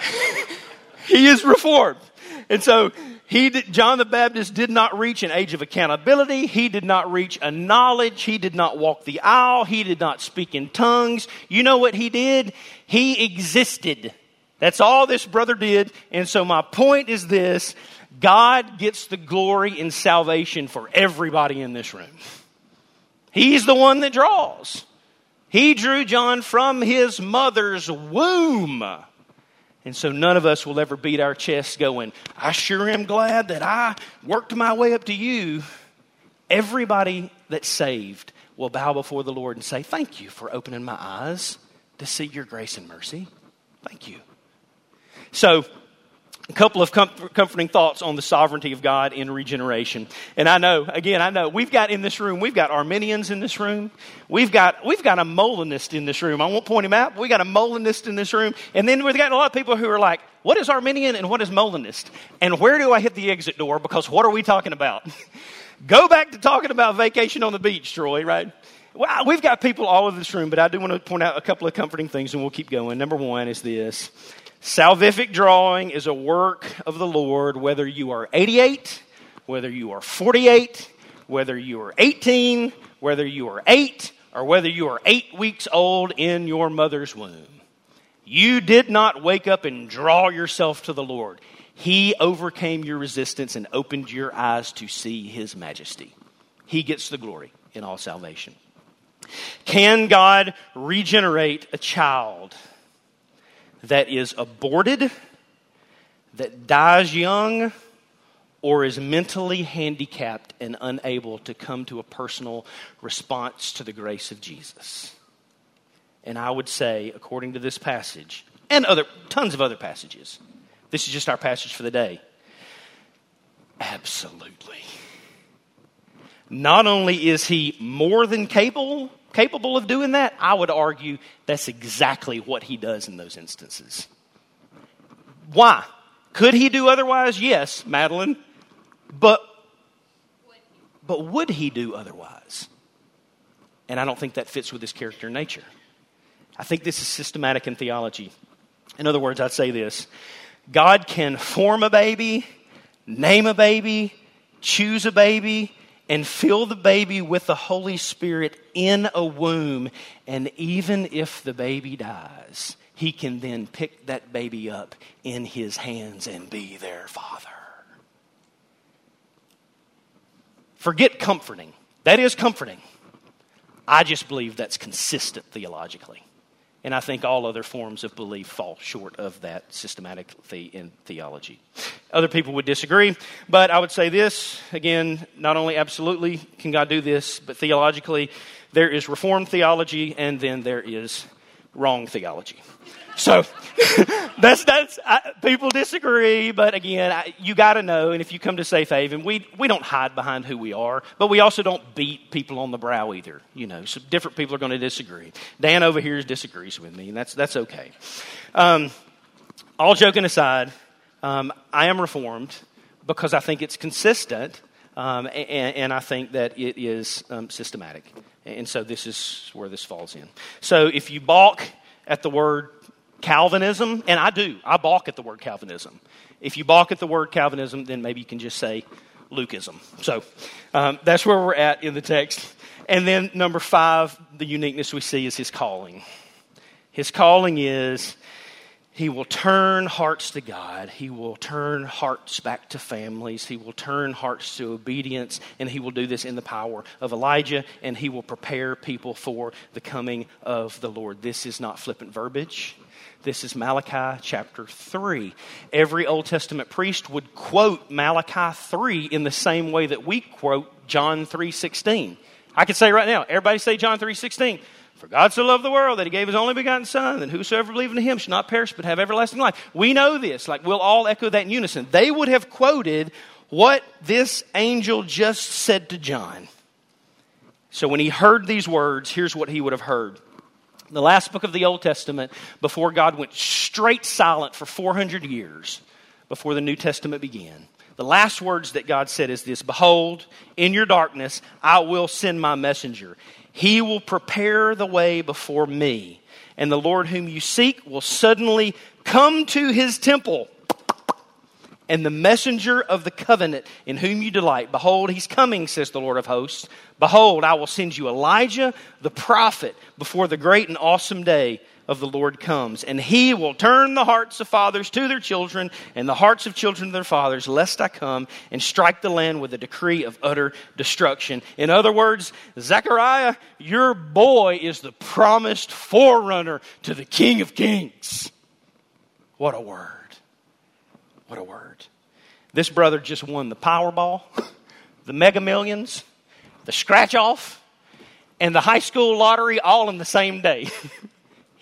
[LAUGHS] he is reformed. And so he did, John the Baptist did not reach an age of accountability. He did not reach a knowledge. He did not walk the aisle. He did not speak in tongues. You know what he did? He existed. That's all this brother did. And so my point is this God gets the glory in salvation for everybody in this room. He's the one that draws. He drew John from his mother's womb. And so none of us will ever beat our chests going, I sure am glad that I worked my way up to you. Everybody that's saved will bow before the Lord and say, Thank you for opening my eyes to see your grace and mercy. Thank you. So, a couple of comforting thoughts on the sovereignty of God in regeneration. And I know, again, I know we've got in this room, we've got Arminians in this room. We've got, we've got a Molinist in this room. I won't point him out, we got a Molinist in this room. And then we've got a lot of people who are like, what is Arminian and what is Molinist? And where do I hit the exit door? Because what are we talking about? [LAUGHS] Go back to talking about vacation on the beach, Troy, right? Well, we've got people all over this room, but I do want to point out a couple of comforting things and we'll keep going. Number one is this Salvific drawing is a work of the Lord, whether you are 88, whether you are 48, whether you are 18, whether you are 8, or whether you are 8 weeks old in your mother's womb. You did not wake up and draw yourself to the Lord. He overcame your resistance and opened your eyes to see His majesty. He gets the glory in all salvation. Can God regenerate a child? That is aborted, that dies young, or is mentally handicapped and unable to come to a personal response to the grace of Jesus. And I would say, according to this passage, and other tons of other passages, this is just our passage for the day. Absolutely. Not only is he more than capable, capable of doing that, I would argue that's exactly what he does in those instances. Why? Could he do otherwise? Yes, Madeline. But but would he do otherwise? And I don't think that fits with his character and nature. I think this is systematic in theology. In other words, I'd say this God can form a baby, name a baby, choose a baby, and fill the baby with the Holy Spirit in a womb. And even if the baby dies, he can then pick that baby up in his hands and be their father. Forget comforting. That is comforting. I just believe that's consistent theologically. And I think all other forms of belief fall short of that systematically in theology. Other people would disagree, but I would say this again, not only absolutely can God do this, but theologically, there is Reformed theology and then there is wrong theology. So [LAUGHS] that's that's I, people disagree, but again, I, you got to know. And if you come to Safe Haven, we we don't hide behind who we are, but we also don't beat people on the brow either. You know, so different people are going to disagree. Dan over here disagrees with me, and that's that's okay. Um, all joking aside, um, I am reformed because I think it's consistent, um, and, and, I think that it is um, systematic. And so this is where this falls in. So if you balk at the word Calvinism, and I do. I balk at the word Calvinism. If you balk at the word Calvinism, then maybe you can just say Lukeism. So um, that's where we're at in the text. And then number five, the uniqueness we see is his calling. His calling is he will turn hearts to God. He will turn hearts back to families. He will turn hearts to obedience. And he will do this in the power of Elijah. And he will prepare people for the coming of the Lord. This is not flippant verbiage. This is Malachi chapter 3. Every Old Testament priest would quote Malachi 3 in the same way that we quote John 3:16. I could say right now, everybody say John 3:16. For God so loved the world that he gave his only begotten Son, that whosoever believes in him should not perish but have everlasting life. We know this, like we'll all echo that in unison. They would have quoted what this angel just said to John. So when he heard these words, here's what he would have heard the last book of the Old Testament, before God went straight silent for 400 years before the New Testament began. The last words that God said is this Behold, in your darkness, I will send my messenger. He will prepare the way before me. And the Lord whom you seek will suddenly come to his temple and the messenger of the covenant in whom you delight. Behold, he's coming, says the Lord of hosts. Behold, I will send you Elijah the prophet before the great and awesome day of the Lord comes. And he will turn the hearts of fathers to their children and the hearts of children to their fathers, lest I come and strike the land with a decree of utter destruction. In other words, Zechariah, your boy is the promised forerunner to the King of Kings. What a word. What a word. This brother just won the Powerball, [LAUGHS] the Mega Millions, the scratch off, and the high school lottery all in the same day. [LAUGHS]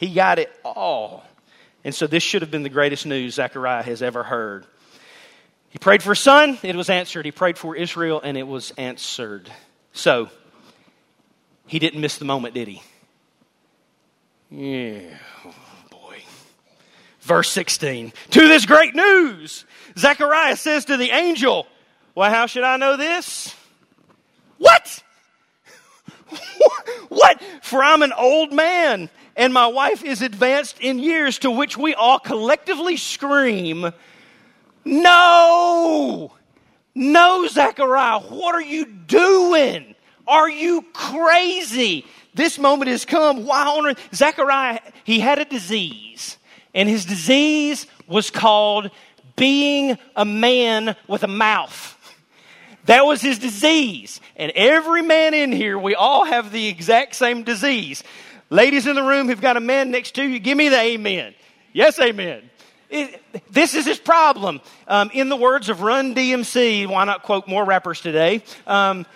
he got it all. And so this should have been the greatest news Zechariah has ever heard. He prayed for a son, it was answered. He prayed for Israel, and it was answered. So, he didn't miss the moment, did he? Yeah. Oh boy. Verse 16. To this great news, Zechariah says to the angel, Well, how should I know this? What? [LAUGHS] what? For I'm an old man, and my wife is advanced in years, to which we all collectively scream, No! No, Zechariah, what are you doing? Are you crazy? This moment has come. Why on earth? Zechariah, he had a disease. And his disease was called being a man with a mouth. That was his disease. And every man in here, we all have the exact same disease. Ladies in the room who've got a man next to you, give me the amen. Yes, amen. It, this is his problem. Um, in the words of Run DMC, why not quote more rappers today? Um,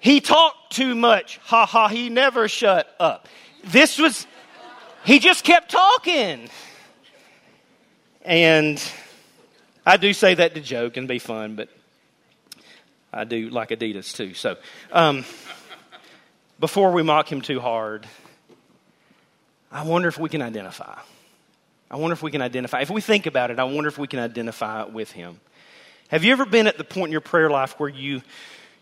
he talked too much. Ha ha, he never shut up. This was, he just kept talking. And I do say that to joke and be fun, but I do like Adidas too. So um, before we mock him too hard, I wonder if we can identify. I wonder if we can identify. If we think about it, I wonder if we can identify with him. Have you ever been at the point in your prayer life where you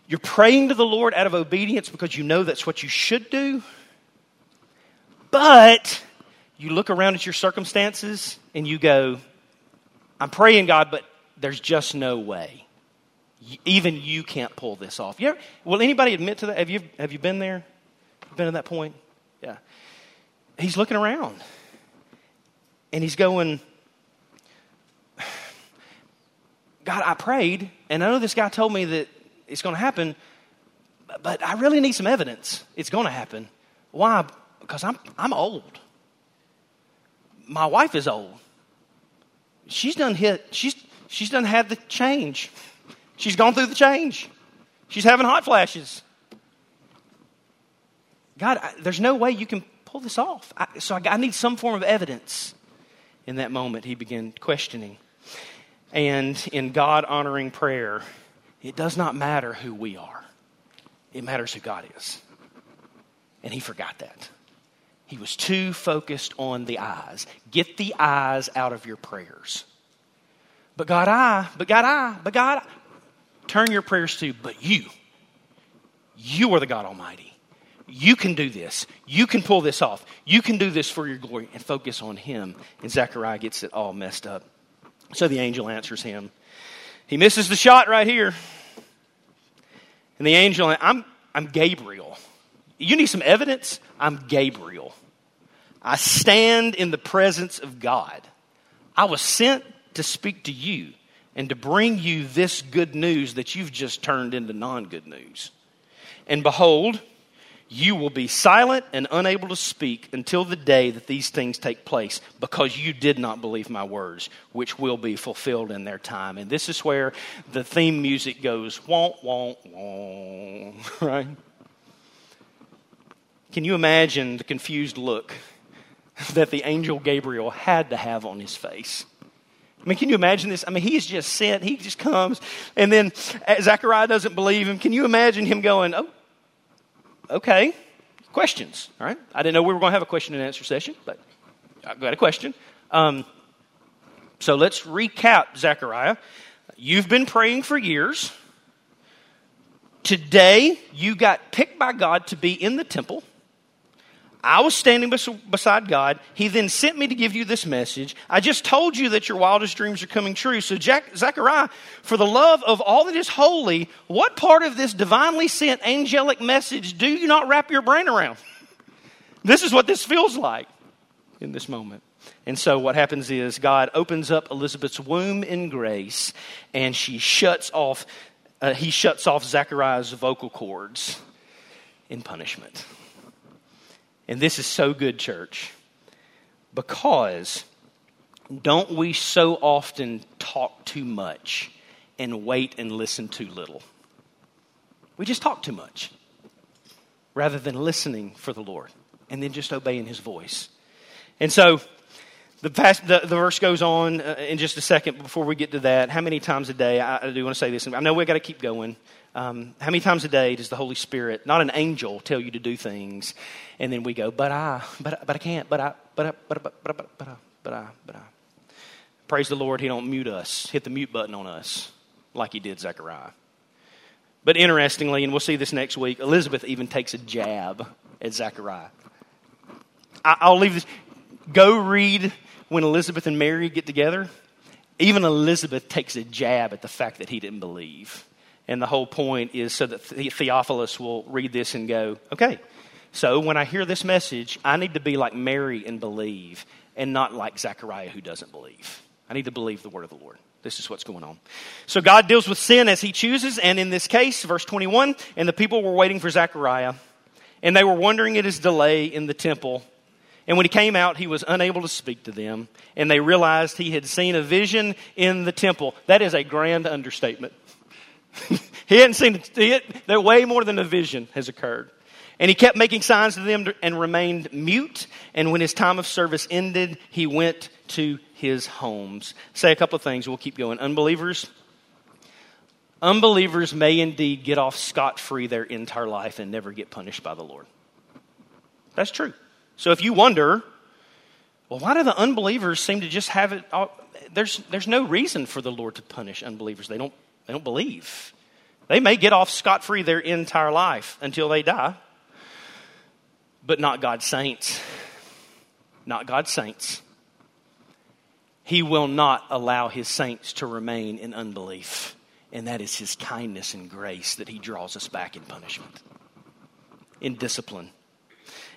you're praying to the Lord out of obedience because you know that's what you should do? But you look around at your circumstances and you go, I'm praying, God, but there's just no way. Even you can't pull this off. You ever, will anybody admit to that? Have you, have you been there? Been at that point? Yeah. He's looking around and he's going, God, I prayed, and I know this guy told me that it's going to happen, but I really need some evidence it's going to happen. Why? Because I'm, I'm old. my wife is old. She's done hit, she's, she's done had the change. She's gone through the change. She's having hot flashes. God, I, there's no way you can pull this off. I, so I, I need some form of evidence. In that moment, he began questioning. And in God honoring prayer, it does not matter who we are, it matters who God is. And he forgot that. He was too focused on the eyes. Get the eyes out of your prayers. But God, I, but God, I, but God, I. turn your prayers to, but you. You are the God Almighty. You can do this. You can pull this off. You can do this for your glory and focus on Him. And Zechariah gets it all messed up. So the angel answers him. He misses the shot right here. And the angel, I'm, I'm Gabriel. You need some evidence? I'm Gabriel. I stand in the presence of God. I was sent to speak to you and to bring you this good news that you've just turned into non good news. And behold, you will be silent and unable to speak until the day that these things take place because you did not believe my words, which will be fulfilled in their time. And this is where the theme music goes, won't, won't, won't, right? Can you imagine the confused look [LAUGHS] that the angel Gabriel had to have on his face? I mean, can you imagine this? I mean, he's just sent, he just comes, and then uh, Zechariah doesn't believe him. Can you imagine him going, oh, okay, questions, all right? I didn't know we were going to have a question and answer session, but I got a question. Um, so let's recap Zechariah. You've been praying for years. Today, you got picked by God to be in the temple. I was standing beside God. He then sent me to give you this message. I just told you that your wildest dreams are coming true. So, Jack, Zechariah, for the love of all that is holy, what part of this divinely sent angelic message do you not wrap your brain around? this is what this feels like in this moment. And so, what happens is God opens up Elizabeth's womb in grace, and she shuts off, uh, he shuts off Zechariah's vocal cords in punishment. And this is so good, church, because don't we so often talk too much and wait and listen too little? We just talk too much rather than listening for the Lord and then just obeying His voice. And so the, past, the, the verse goes on uh, in just a second before we get to that. How many times a day, I, I do want to say this, I know we've got to keep going. Um, how many times a day does the Holy Spirit, not an angel, tell you to do things, and then we go, but I, but, but I can't, but I, but I, but I, but I, but I, but I, but I, but I. Praise the Lord, He don't mute us, hit the mute button on us like He did Zechariah. But interestingly, and we'll see this next week, Elizabeth even takes a jab at Zechariah. I, will leave this. Go read when Elizabeth and Mary get together. Even Elizabeth takes a jab at the fact that he didn't believe. And the whole point is so that Theophilus will read this and go, okay, so when I hear this message, I need to be like Mary and believe, and not like Zechariah who doesn't believe. I need to believe the word of the Lord. This is what's going on. So God deals with sin as he chooses, and in this case, verse 21, and the people were waiting for Zechariah, and they were wondering at his delay in the temple. And when he came out, he was unable to speak to them, and they realized he had seen a vision in the temple. That is a grand understatement. [LAUGHS] he hadn't seen it. That way more than a vision has occurred. And he kept making signs to them and remained mute. And when his time of service ended, he went to his homes. Say a couple of things. We'll keep going. Unbelievers, unbelievers may indeed get off scot free their entire life and never get punished by the Lord. That's true. So if you wonder, well, why do the unbelievers seem to just have it? All, there's, there's no reason for the Lord to punish unbelievers. They don't they don't believe. They may get off scot free their entire life until they die, but not God's saints. Not God's saints. He will not allow his saints to remain in unbelief. And that is his kindness and grace that he draws us back in punishment, in discipline.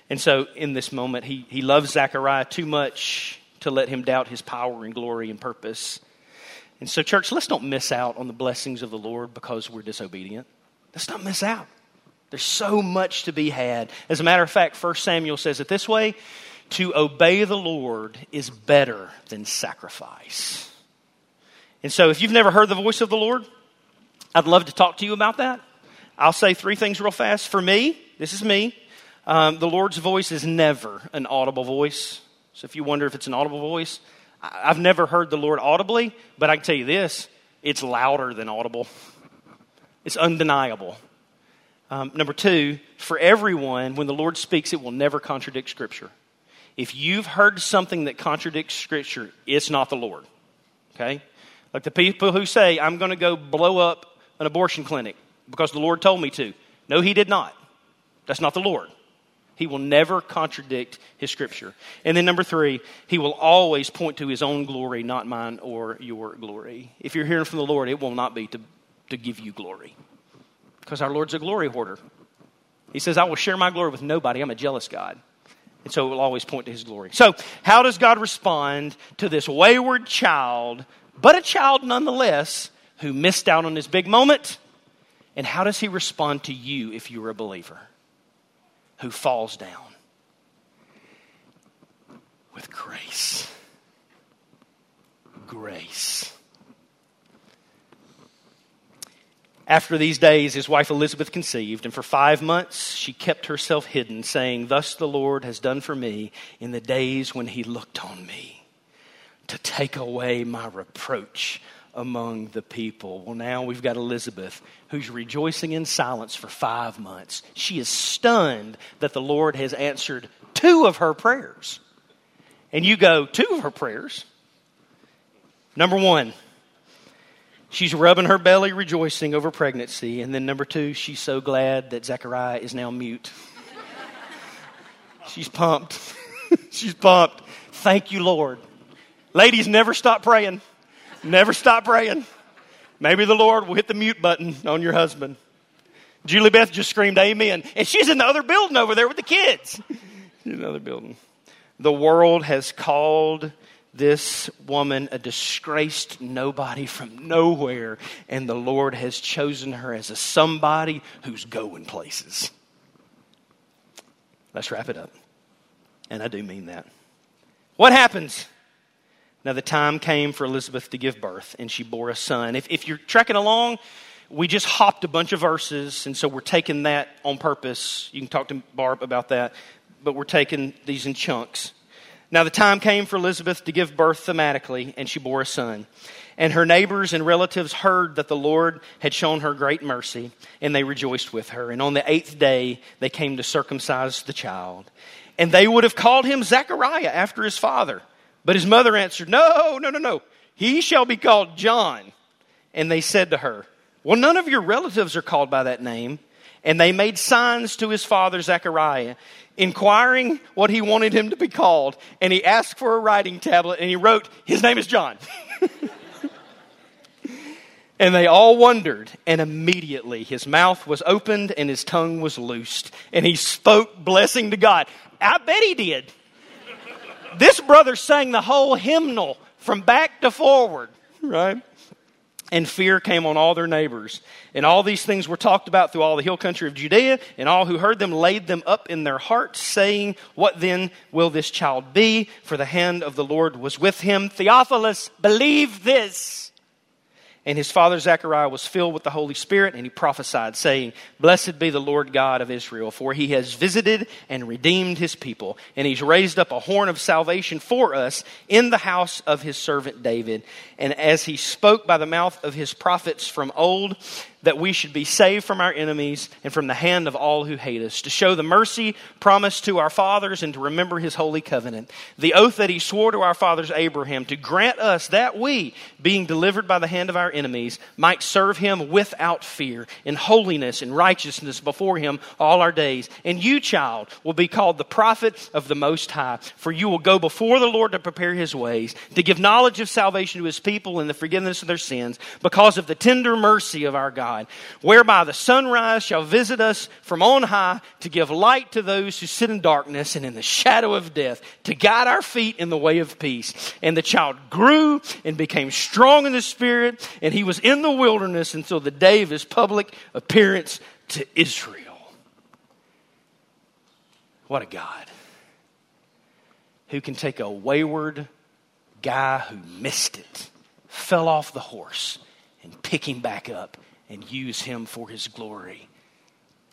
And so, in this moment, he, he loves Zechariah too much to let him doubt his power and glory and purpose. And so, church, let's not miss out on the blessings of the Lord because we're disobedient. Let's not miss out. There's so much to be had. As a matter of fact, 1 Samuel says it this way to obey the Lord is better than sacrifice. And so, if you've never heard the voice of the Lord, I'd love to talk to you about that. I'll say three things real fast. For me, this is me, um, the Lord's voice is never an audible voice. So, if you wonder if it's an audible voice, I've never heard the Lord audibly, but I can tell you this it's louder than audible, it's undeniable. Um, number two, for everyone, when the Lord speaks, it will never contradict Scripture. If you've heard something that contradicts Scripture, it's not the Lord. Okay? Like the people who say, I'm going to go blow up an abortion clinic because the Lord told me to. No, He did not. That's not the Lord. He will never contradict His Scripture. And then number three, He will always point to His own glory, not mine or your glory. If you're hearing from the Lord, it will not be to, to give you glory because our Lord's a glory hoarder. He says, I will share my glory with nobody. I'm a jealous God. And so it will always point to his glory. So, how does God respond to this wayward child, but a child nonetheless, who missed out on his big moment? And how does he respond to you if you're a believer who falls down? With grace. Grace. After these days, his wife Elizabeth conceived, and for five months she kept herself hidden, saying, Thus the Lord has done for me in the days when he looked on me to take away my reproach among the people. Well, now we've got Elizabeth who's rejoicing in silence for five months. She is stunned that the Lord has answered two of her prayers. And you go, Two of her prayers? Number one, She's rubbing her belly, rejoicing over pregnancy. And then, number two, she's so glad that Zechariah is now mute. she's pumped. [LAUGHS] she's pumped. Thank you, Lord. Ladies, never stop praying. Never stop praying. Maybe the Lord will hit the mute button on your husband. Julie Beth just screamed amen. And she's in the other building over there with the kids. in another building. The world has called this woman a disgraced nobody from nowhere, and the Lord has chosen her as a somebody who's going places. Let's wrap it up. And I do mean that. What happens? Now, the time came for Elizabeth to give birth, and she bore a son. If, if you're trekking along, we just hopped a bunch of verses, and so we're taking that on purpose. You can talk to Barb about that, but we're taking these in chunks. Now the time came for Elizabeth to give birth thematically, and she bore a son. And her neighbors and relatives heard that the Lord had shown her great mercy, and they rejoiced with her. And on the eighth day, they came to circumcise the child. And they would have called him Zechariah after his father. But his mother answered, No, no, no, no. He shall be called John. And they said to her, Well, none of your relatives are called by that name. And they made signs to his father Zechariah inquiring what he wanted him to be called, and he asked for a writing tablet, and he wrote, His name is John. [LAUGHS] and they all wondered, and immediately his mouth was opened and his tongue was loosed, and he spoke blessing to God. I bet he did. This brother sang the whole hymnal from back to forward, right? and fear came on all their neighbors. And all these things were talked about through all the hill country of Judea, and all who heard them laid them up in their hearts, saying, What then will this child be? For the hand of the Lord was with him. Theophilus, believe this. And his father Zechariah was filled with the Holy Spirit, and he prophesied, saying, Blessed be the Lord God of Israel, for he has visited and redeemed his people, and he's raised up a horn of salvation for us in the house of his servant David. And as he spoke by the mouth of his prophets from old, that we should be saved from our enemies and from the hand of all who hate us, to show the mercy promised to our fathers and to remember his holy covenant, the oath that he swore to our fathers Abraham, to grant us that we, being delivered by the hand of our enemies, might serve him without fear, in holiness and righteousness before him all our days. And you, child, will be called the prophet of the Most High, for you will go before the Lord to prepare his ways, to give knowledge of salvation to his people and the forgiveness of their sins, because of the tender mercy of our God God, whereby the sunrise shall visit us from on high to give light to those who sit in darkness and in the shadow of death, to guide our feet in the way of peace. And the child grew and became strong in the spirit, and he was in the wilderness until the day of his public appearance to Israel. What a God. who can take a wayward guy who missed it, fell off the horse, and pick him back up and use him for his glory,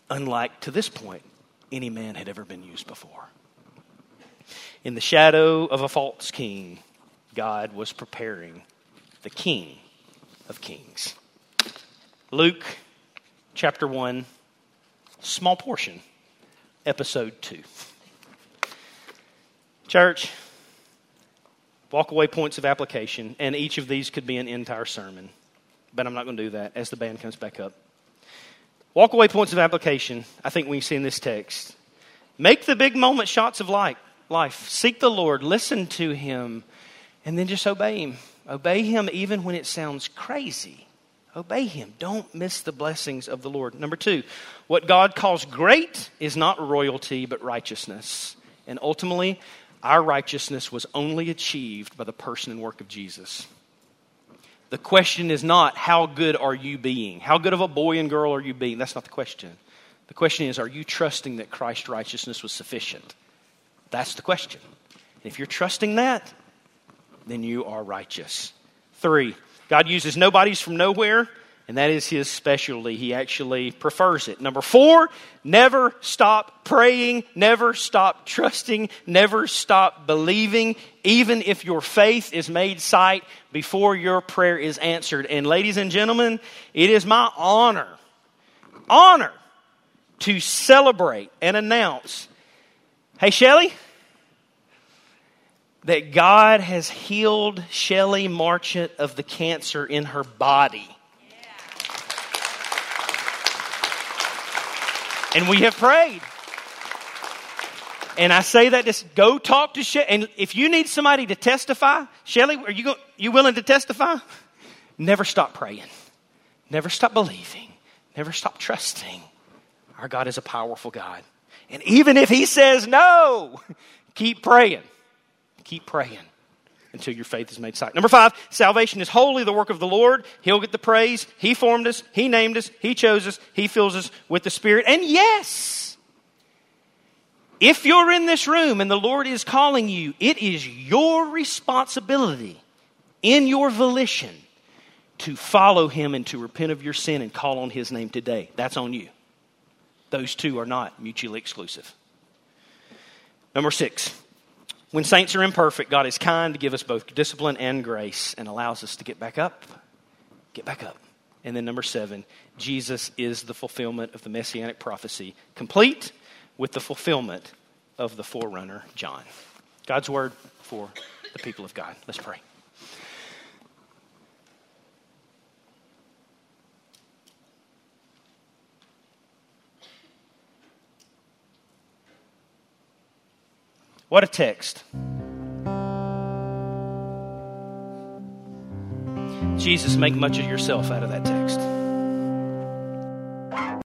unlike to this point any man had ever been used before. In the shadow of a false king, God was preparing the king of kings. Luke chapter 1, small portion, episode 2. Church, walk away points of application, and each of these could be an entire sermon, but I'm not going to do that as the band comes back up. Walk away points of application, I think we see in this text. Make the big moment shots of light, life. Seek the Lord, listen to Him, and then just obey Him. Obey Him even when it sounds crazy. Obey Him. Don't miss the blessings of the Lord. Number two, what God calls great is not royalty, but righteousness. And ultimately, our righteousness was only achieved by the person and work of Jesus. The question is not, how good are you being? How good of a boy and girl are you being? That's not the question. The question is, are you trusting that Christ's righteousness was sufficient? That's the question. And if you're trusting that, then you are righteous. Three, God uses nobodies from nowhere and that is his specialty. He actually prefers it. Number four, never stop praying, never stop trusting, never stop believing, even if your faith is made sight before your prayer is answered. And ladies and gentlemen, it is my honor, honor to celebrate and announce hey, Shelly, that God has healed Shelly Marchant of the cancer in her body. And we have prayed. And I say that just go talk to Shelly. And if you need somebody to testify, Shelly, are you, go, you willing to testify? Never stop praying. Never stop believing. Never stop trusting. Our God is a powerful God. And even if He says no, [LAUGHS] keep praying. Keep praying until your faith is made sight. Number five, salvation is wholly the work of the Lord. He'll get the praise. He formed us, He named us, He chose us, He fills us with the Spirit. And yes, if you're in this room and the Lord is calling you, it is your responsibility in your volition to follow Him and to repent of your sin and call on His name today. That's on you. Those two are not mutually exclusive. Number six, when saints are imperfect, God is kind to give us both discipline and grace and allows us to get back up. Get back up. And then number seven, Jesus is the fulfillment of the messianic prophecy, complete with the fulfillment of the forerunner, John. God's word for the people of God. Let's pray. What a text. Jesus, make much of yourself out of that text.